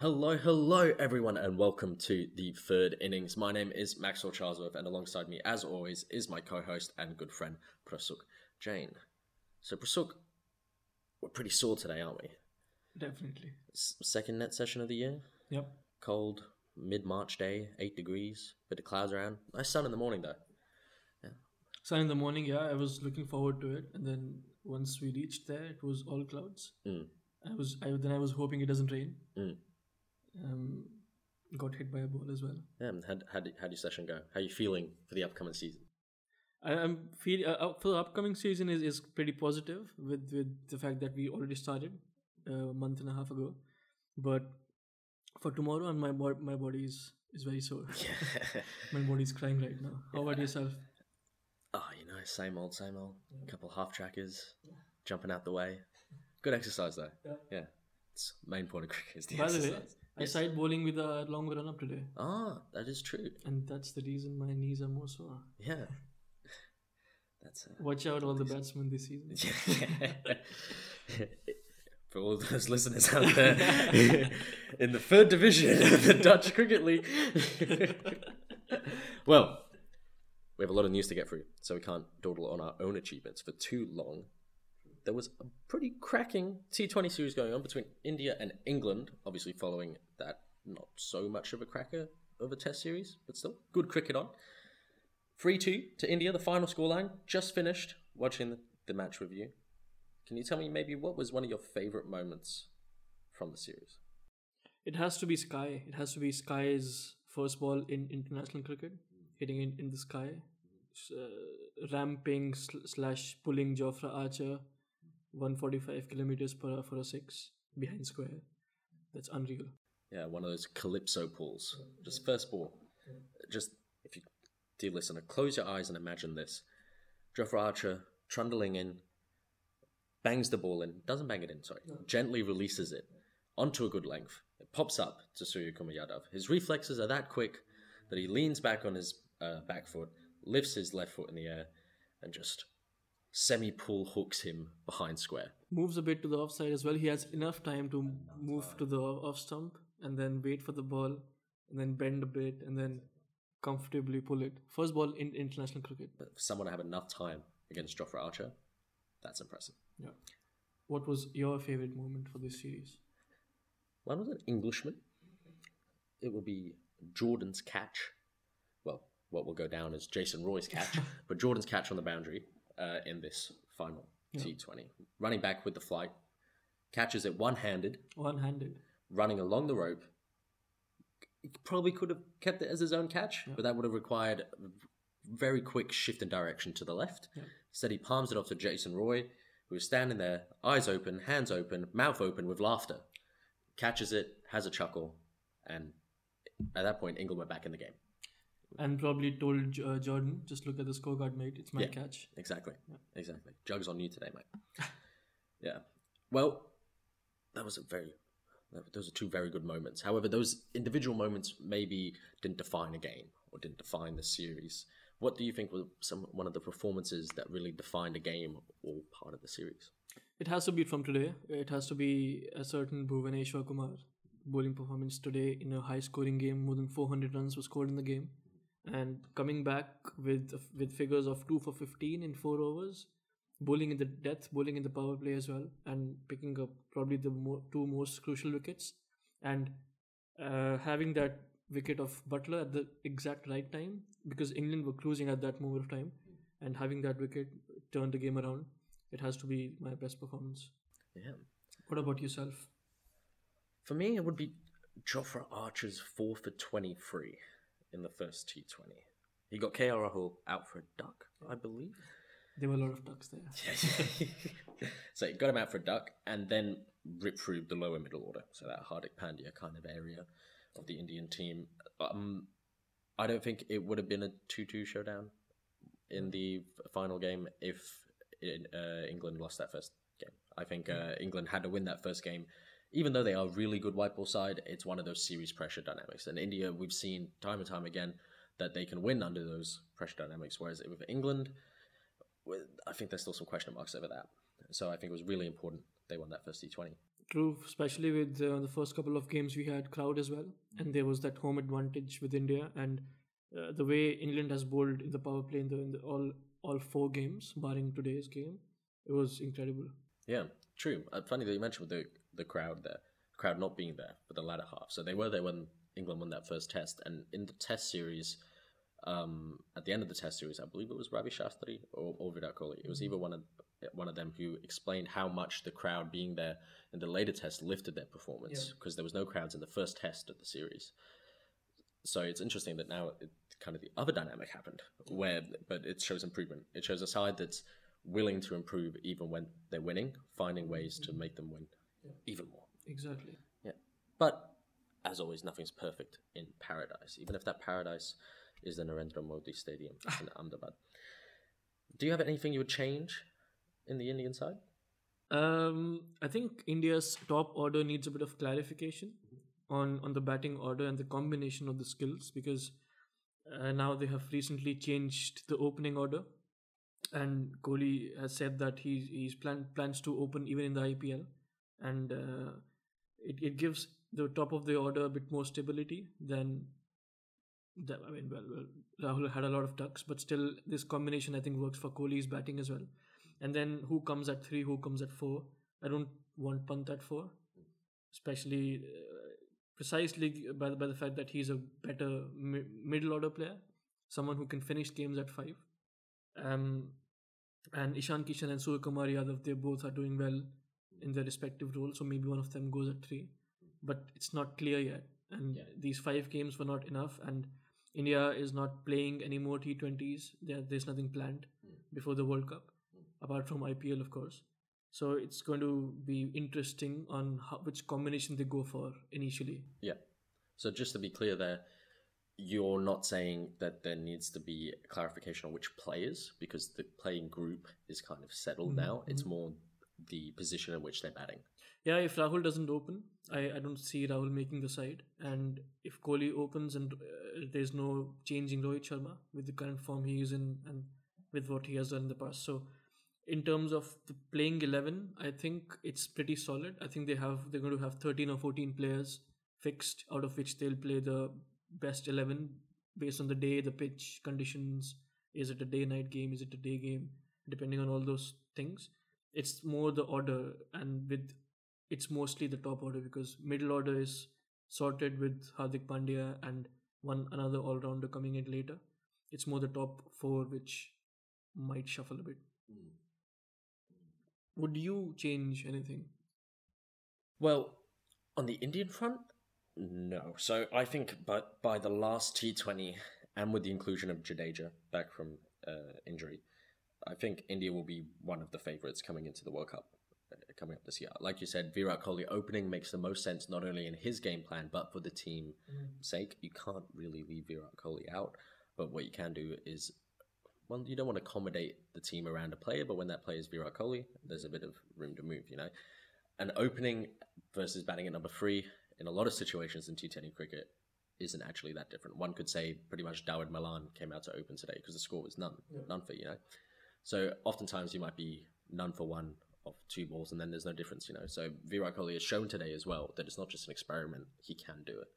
Hello, hello, everyone, and welcome to the third innings. My name is Maxwell Charlesworth, and alongside me, as always, is my co-host and good friend Prasuk Jain. So, Prasuk, we're pretty sore today, aren't we? Definitely. S- second net session of the year. Yep. Cold, mid-March day, eight degrees, bit of clouds around. Nice sun in the morning though. Sun in the morning, yeah, I was looking forward to it, and then once we reached there, it was all clouds. Mm. I was, I then I was hoping it doesn't rain. Mm. Um, got hit by a ball as well. Yeah, and how how did, how did your session go? How are you feeling for the upcoming season? I, I'm feel uh, for the upcoming season is, is pretty positive with with the fact that we already started uh, a month and a half ago, but for tomorrow, and my bo- my body is is very sore. Yeah. my body's crying right now. How about yourself? Oh, you know, same old, same old. A couple half trackers, jumping out the way. Good exercise though. Yeah. Yeah, it's main point of cricket is the By the exercise. way, I tried bowling with a long run up today. Ah, that is true. And that's the reason my knees are more sore. Yeah, that's uh, Watch out, all the batsmen this season. for all those listeners out there in the third division of the Dutch Cricket League. well, we have a lot of news to get through, so we can't dawdle on our own achievements for too long. There was a pretty cracking T20 series going on between India and England, obviously following that not so much of a cracker of a test series, but still good cricket on. 3 2 to India, the final scoreline. Just finished watching the, match review. Can you tell me maybe what was one of your favourite moments from the series? It has to be Sky. It has to be Sky's first ball in international cricket, hitting it in the sky, uh, ramping sl- slash pulling Jofra Archer 145 kilometers per hour for a six behind square. That's unreal. Yeah, one of those calypso pulls. Just first ball. Just, if you, dear listener, close your eyes and imagine this. Jofra Archer trundling in, bangs the ball in, doesn't bang it in, sorry, gently releases it onto a good length. It pops up to Surya Kumar Yadav. His reflexes are that quick that he leans back on his uh, back foot, lifts his left foot in the air, and just semi pull hooks him behind square. Moves a bit to the offside as well. He has enough time to move to the off stump and then wait for the ball and then bend a bit and then comfortably pull it. First ball in international cricket. For someone to have enough time against Jofra Archer, that's impressive. Yeah. What was your favorite moment for this series? One was an Englishman. It will be Jordan's catch. Well, what will go down as Jason Roy's catch, but Jordan's catch on the boundary uh, in this final T20. Running back with the flight, catches it one handed, One handed. Running along the rope. He probably could have kept it as his own catch, but that would have required a very quick shift in direction to the left. Yeah. Instead, he palms it off to Jason Roy, who is standing there, eyes open, hands open, mouth open with laughter. Catches it, has a chuckle, and at that point, England went back in the game. And probably told uh, Jordan, just look at the scorecard, mate. It's my Yeah. catch. Exactly. Exactly. Jugs on you today, mate. yeah. Well, that was a very. Those are two very good moments. However, those individual moments maybe didn't define a game or didn't define the series. What do you think was some one of the performances that really defined a game or part of the series? It has to be from today. It has to be a certain Bhuvaneshwar Kumar bowling performance today in a high scoring game. More than 400 runs were scored in the game. And coming back with with figures of 2 for 15 in 4 overs, bowling in the death, bowling in the power play as well, and picking up probably the mo- two most crucial wickets. And uh, having that wicket of Buttler at the exact right time because England were cruising at that moment of time, and having that wicket turn the game around, it has to be my best performance. Yeah. What about yourself? For me, it would be Jofra Archer's 4 for 23 in the first T20. He got KL Rahul out for a duck, I believe. There were a lot of ducks there. so he got him out for a duck and then ripped through the lower middle order. So that Hardik Pandya kind of area of the Indian team. Um, I don't think it would have been a 2 2 showdown in the final game if in, uh, England lost that first game. I think uh, England had to win that first game. Even though they are a really good white ball side, it's one of those series pressure dynamics. And India, we've seen time and time again that they can win under those pressure dynamics. Whereas with England, I think there's still some question marks over that. So I think it was really important they won that first T20. True, especially with uh, the first couple of games we had crowd as well, and there was that home advantage with India, and uh, the way England has bowled in the power play in the, in the all all four games, barring today's game, it was incredible. Yeah, true. Uh, funny that you mentioned with the the crowd there, crowd not being there for the latter half. So they were there when England won that first test, and in the test series, um, at the end of the test series, I believe it was Ravi Shastri or, or Virat Kohli. It was mm-hmm. either one of one of them who explained how much the crowd being there in the later test lifted their performance because there was no crowds in the first test of the series. So it's interesting that now it, kind of the other dynamic happened where, but it shows improvement. It shows a side that's willing to improve even when they're winning, finding mm-hmm. ways to mm-hmm. make them win even more. Exactly. Yeah. But as always, nothing's perfect in paradise, even if that paradise is the Narendra Modi Stadium in Ahmedabad. Do you have anything you would change in the Indian side? Um, I think India's top order needs a bit of clarification on on the batting order and the combination of the skills because uh, now they have recently changed the opening order, and Kohli has said that he he's plan, plans to open even in the IPL, and uh, it it gives the top of the order a bit more stability than. The, I mean, well, well, Rahul had a lot of ducks, but still, this combination I think works for Kohli's batting as well. And then who comes at three, who comes at four? I don't want Pant at four, especially uh, precisely by the, by the fact that he's a better mi- middle order player, someone who can finish games at five. Um, and Ishan Kishan and Surya Kumar Yadav, they both are doing well in their respective roles, so maybe one of them goes at three, but it's not clear yet. And Yeah. these five games were not enough, and India is not playing any more T20s. There, there's nothing planned hmm. before the World Cup, hmm. apart from IPL, of course. So it's going to be interesting on how, which combination they go for initially. Yeah. So just to be clear there, you're not saying that there needs to be clarification on which players because the playing group is kind of settled mm-hmm. now. It's mm-hmm. more the position in which they're batting. Yeah, if Rahul doesn't open, I, I don't see Rahul making the side. And if Kohli opens and uh, there's no changing Rohit Sharma with the current form he is in and with what he has done in the past. So, in terms of the playing 11, I think it's pretty solid. I think they have they're going to have 13 or 14 players fixed, out of which they'll play the best 11 based on the day, the pitch conditions. Is it a day night game? Is it a day game? Depending on all those things. It's more the order, and with it's mostly the top order because middle order is sorted with Hardik Pandya and one another all rounder coming in later. It's more the top four which might shuffle a bit. Would you change anything? Well, on the Indian front, no. So I think, but by the last T20 and with the inclusion of Jadeja back from uh, injury, I think India will be one of the favourites coming into the World Cup coming up this year. Like you said, Virat Kohli opening makes the most sense not only in his game plan but for the team mm. sake. You can't really leave Virat Kohli out, but what you can do is. Well, you don't want to accommodate the team around a player, but when that player is Virat Kohli, there's a bit of room to move, you know? And opening versus batting at number three in a lot of situations in T20 cricket isn't actually that different. One could say pretty much Dawid Malan came out to open today because the score was none, none for you know. So oftentimes you might be none for one of two balls, and then there's no difference, you know. So Virat Kohli has shown today as well that it's not just an experiment; he can do it.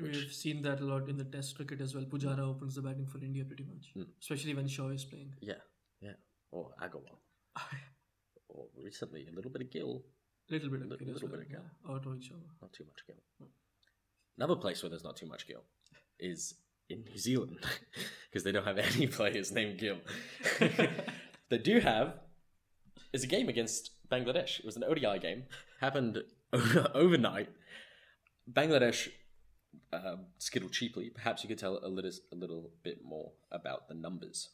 We've seen that a lot in the Test cricket as well. Pujara opens the batting for India pretty much, hmm. especially when Shaw is playing. Yeah, yeah. Or Agarwal, or recently a little bit of Gill, little bit of Gill as little well, bit of Gill. yeah. Or Rohit Sharma. not too much Gill. Hmm. Another place where there's not too much Gill is in New Zealand because they don't have any players named Gill. they do have is a game against Bangladesh. It was an ODI game, happened overnight. Bangladesh uh, skittled cheaply. Perhaps you could tell a little, a little bit more about the numbers.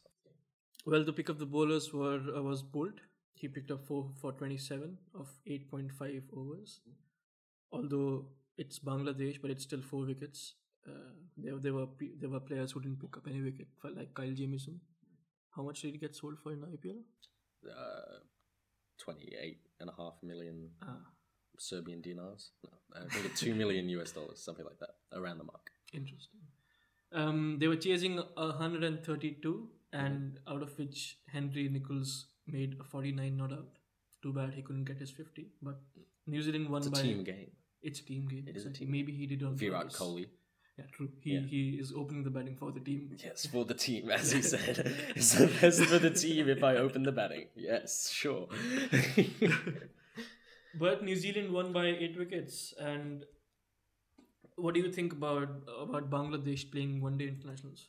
Well, the pick of the bowlers were uh, was Boult. He picked up four for twenty seven of eight point five overs. Although it's Bangladesh, but it's still four wickets. Uh, there, there were there were players who didn't pick up any wicket, for like Kyle Jamieson. How much did he get sold for in IPL? Uh, 28 and a half million Ah, Serbian dinars. No, I think it's 2 million US dollars, something like that, around the mark. interesting. Um, they were chasing hundred and thirty two, and out of which Henry Nicholls made a forty nine not out. Too bad he couldn't get his fifty, but New Zealand won It's a by team game. it's a team game. It is a team Maybe he did on Virat purpose. Kohli. Yeah, true. He Yeah. he is opening the batting for the team. Yes, for the team, as he said. it's the best for the team if I open the batting. Yes, sure. But New Zealand won by eight wickets. And what do you think about about Bangladesh playing one day internationals?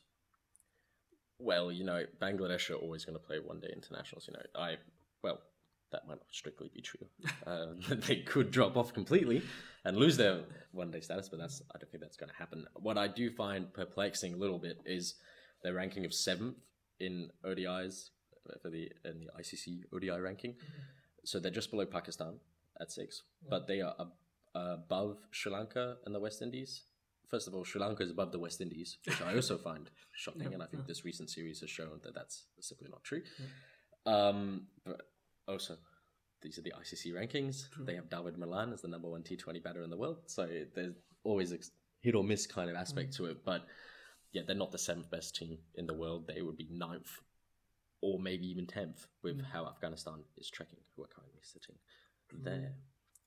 well, you know, Bangladesh are always going to play one day internationals. You know, I, well, that might not strictly be true. Uh, they could drop off completely and lose their one day status, but that's, I don't think that's going to happen. What I do find perplexing a little bit is their ranking of seventh in ODIs uh, for the, in the ICC ODI ranking. So they're just below Pakistan at six, but they are ab- above Sri Lanka and the West Indies. First of all, Sri Lanka is above the West Indies, which I also find shocking, Yeah, and I think yeah. this recent series has shown that that's simply not true. Um, but also, these are the ICC rankings. True. They have Dawid Malan as the number one T20 batter in the world, so there's always a hit or miss kind of aspect Mm. to it. But yeah, they're not the seventh best team in the world. They would be ninth or maybe even tenth with Mm. how Afghanistan is trekking, who are currently sitting there.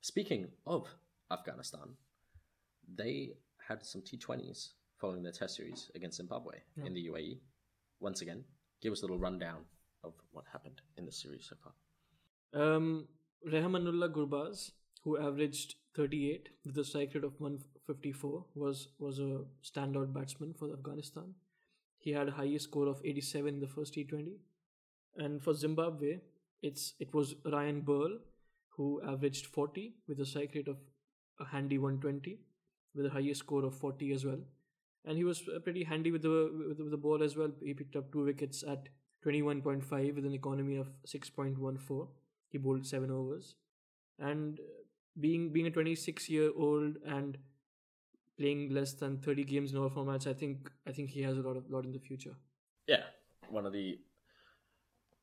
Speaking of Afghanistan, they had some T20s following their test series against Zimbabwe Yeah. in the UAE. Once again, give us a little rundown of what happened in the series so far. Um, Rahmanullah Gurbaz, who averaged 38 with a strike rate of 154, was was a standout batsman for Afghanistan. He had a highest score of 87 in the first T20, and for Zimbabwe, it's it was Ryan Burl, who averaged 40 with a strike rate of a handy 120, with a highest score of 40 as well. And he was uh, pretty handy with the with the, with the ball as well. He picked up two wickets at 21.5 with an economy of 6.14 he bowled seven overs and uh, being being a 26 year old and playing less than 30 games in all formats i think i think he has a lot of lot in the future Yeah, one of the,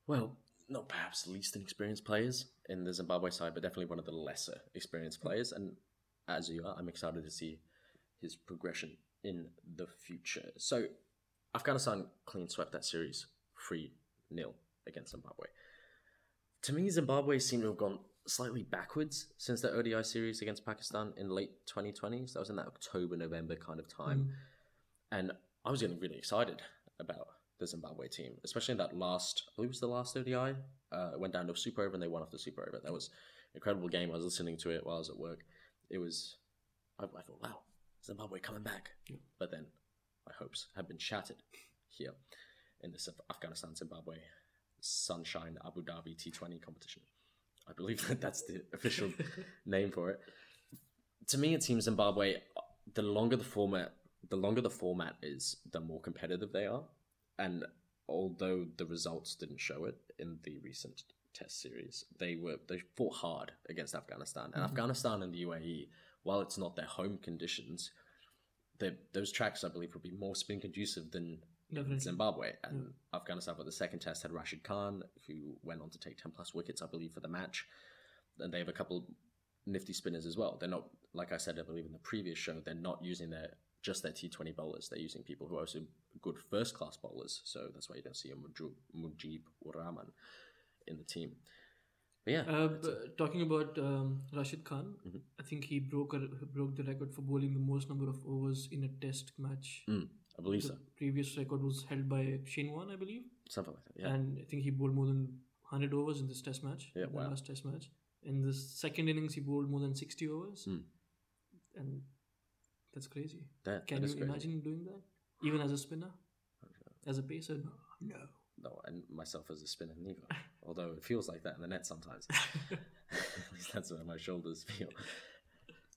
well, not perhaps least inexperienced players in the Zimbabwe side, but definitely one of the lesser experienced players. And as you are, I'm excited to see his progression in the future. So, Afghanistan clean swept that series 3 0 against Zimbabwe. To me, Zimbabwe seem to have gone slightly backwards since the ODI series against Pakistan in late 2020. So that was in that October, November kind of time. And I was getting really excited about the Zimbabwe team, especially in that last, I believe it was the last ODI. Uh, it went down to a super over and they won off the super over. That was an incredible game. I was listening to it while I was at work. It was, I, I thought, wow, Zimbabwe coming back. Yeah. But then my hopes have been shattered here in this Afghanistan Zimbabwe Sunshine Abu Dhabi T20 competition. I believe that that's the official name for it. To me, it seems Zimbabwe. The longer the format, the longer the format is, the more competitive they are. And although the results didn't show it in the recent Test series, they were they fought hard against Afghanistan. And mm-hmm. Afghanistan and the UAE, while it's not their home conditions, those tracks I believe would be more spin conducive than definitely Zimbabwe and Afghanistan for the second test had Rashid Khan, who went on to take 10 plus wickets, I believe, for the match. And they have a couple nifty spinners as well. They're not, like I said, I believe in the previous show, they're not using their just their T20 bowlers. They're using people who are also good first class bowlers. So that's why you don't see a Mujeeb, Mujeeb Ur Rahman in the team. But yeah, uh, but talking about um, Rashid Khan, Mhm. I think he broke a, broke the record for bowling the most number of overs in a Test match. mm, I believe The so. previous record was held by Shane Warne, I believe, Something like that. Yeah. and I think he bowled more than 100 overs in this Test match. Yeah, the wow. last Test match. In the second innings, he bowled more than 60 overs, Hmm. and that's crazy. That- Can that you imagine doing that? Even as a spinner? As a pacer? No. No. No, and myself as a spinner neither. Although it feels like that in the net sometimes. At least that's where my shoulders feel.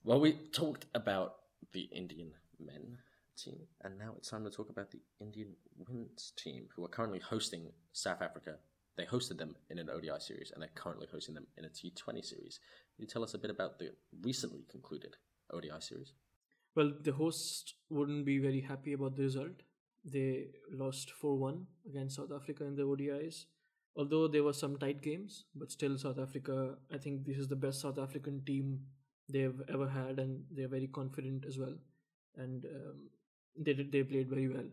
Well, we talked about the Indian men team, and now it's time to talk about the Indian women's team, who are currently hosting South Africa. They hosted them in an ODI series, and they're currently hosting them in a T20 series. Can you tell us a bit about the recently concluded ODI series? Well, the host wouldn't be very happy about the result. They lost 4 1 against South Africa in the ODIs. Although there were some tight games, but still, South Africa, I think this is the best South African team they've ever had, and they're very confident as well. And um, they did, they played very well.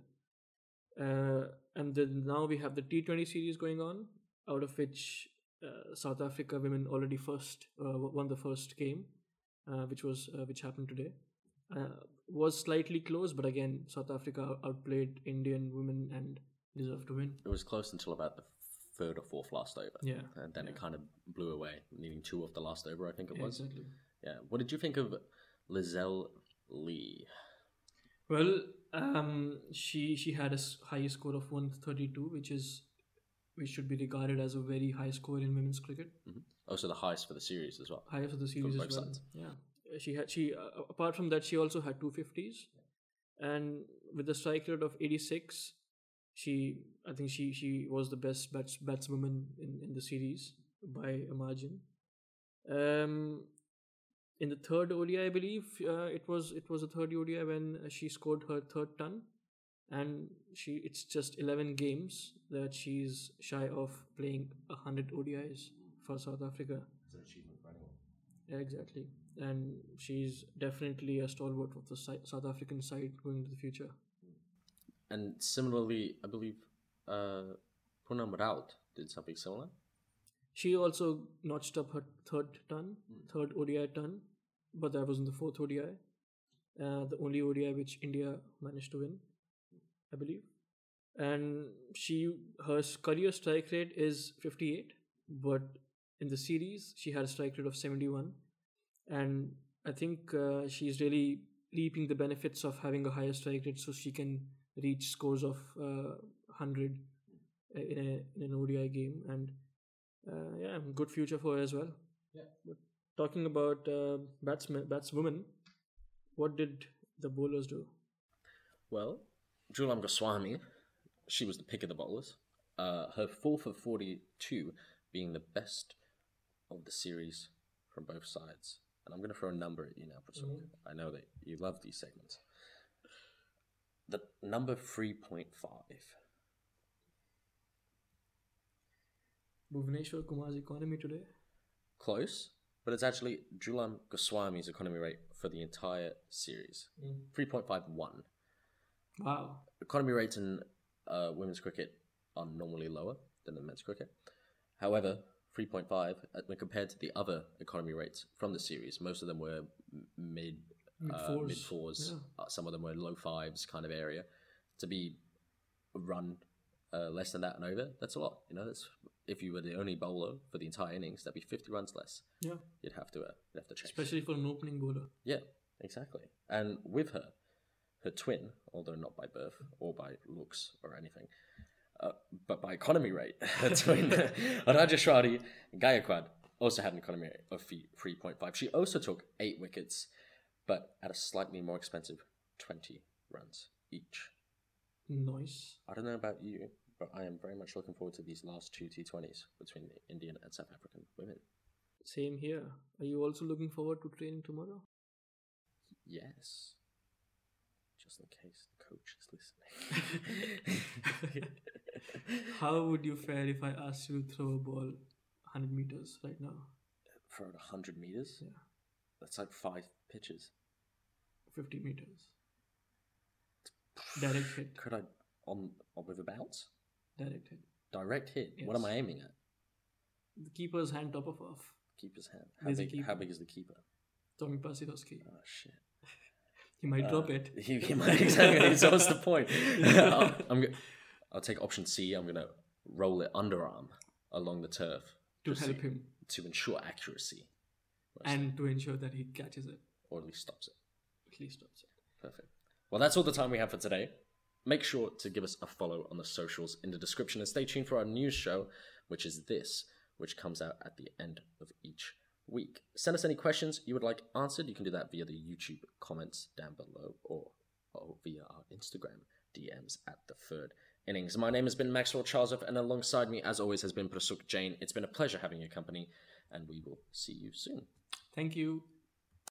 Uh, and then now we have the T20 series going on, out of which uh, South Africa women already first uh, won the first game, uh, which was uh, which happened today. Uh, was slightly close, but again, South Africa outplayed Indian women and deserved to win. It was close until about the third or fourth last over. Yeah, And then it kind of blew away, needing two of the last over, I think it was. exactly. Yeah. What did you think of Lizelle Lee? Well, um, she she had a high score of one thirty two, which is which should be regarded as a very high score in women's cricket. Also, the highest for the series as well. highest of the series as well. sides. Yeah, Uh, she had she uh, apart from that she also had two fifties, and with the strike rate of eighty six, she I think she she was the best bats batswoman in in the series by a margin. Um, in the third ODI, I believe uh, it was it was the third ODI when uh, she scored her third ton, and she it's just eleven games that she's shy of playing hundred ODIs for South Africa. Yeah, exactly. And she's definitely a stalwart of the si- South African side going into the future. And similarly, I believe uh, Poonam Raut did something similar. She also notched up her third ton, third ODI ton, but that was in the fourth ODI. Uh, the only ODI which India managed to win, I believe. And she her career strike rate is 58, but in the series she had a strike rate of 71. And I think uh, she's really reaping the benefits of having a higher strike rate so she can reach scores of uh, 100 in, a, in an ODI game. And uh, yeah, good future for her as well. Yeah. But talking about uh, batsmen, batswomen, what did the bowlers do? Well, Jhulan Goswami, she was the pick of the bowlers. Uh, her four for 42 being the best of the series from both sides. And I'm going to throw a number at you now, Prasuk. I know that you love these segments. The number 3.5. Bhuvaneshwar Kumar's economy today. Close, but it's actually Jhulan Goswami's economy rate for the entire series 3.51. Wow. economy rates in uh, women's cricket are normally lower than in men's cricket. However, 3.5 uh, when compared to the other economy rates from the series, most of them were mid Mid uh, fours, mid fours. yeah. Uh, some of them were low fives kind of area. To be run uh, less than that and over, that's a lot. You know, that's if you were the only bowler for the entire innings, that'd be 50 runs less. Yeah. You'd have to uh, you'd have to change. Especially for an opening bowler. Yeah, exactly. And with her, her twin, although not by birth or by looks or anything, uh, but by economy rate, her twin, Rajeshwari Gayakwad, also had an economy rate of 3.5. She also took eight wickets, but at a slightly more expensive 20 runs each. Nice. I don't know about you, but I am very much looking forward to these last two T20s between the Indian and South African women. Same here. Are you also looking forward to training tomorrow? Yes. Just in case the coach is listening. How would you fare if I asked you to throw a ball 100 meters right now? For 100 meters? Yeah. That's like five pitches. 50 meters. Direct hit. Could I, on, on with a bounce? Direct hit. Direct hit? What am I aiming at? The keeper's hand top of off. Keeper's hand. How There's big, how big is the keeper? Tommy Pasirovsky. Oh, ah, shit. He might uh, drop it. He, he might, exactly. so what's the point? I'll, I'm go- I'll take option C. I'm going to roll it underarm along the turf to help him to ensure accuracy. and to ensure that he catches it. Or at least stops it. At least stops it. Perfect. Well, that's all the time we have for today. Make sure to give us a follow on the socials in the description and stay tuned for our news show, which is this, which comes out at the end of each week. Send us any questions you would like answered. You can do that via the YouTube comments down below or, or via our Instagram DMs at the third innings. My name has been Maxwell Charlesworth, and alongside me, as always, has been Prasuk Jain. It's been a pleasure having your company, and we will see you soon. Thank you.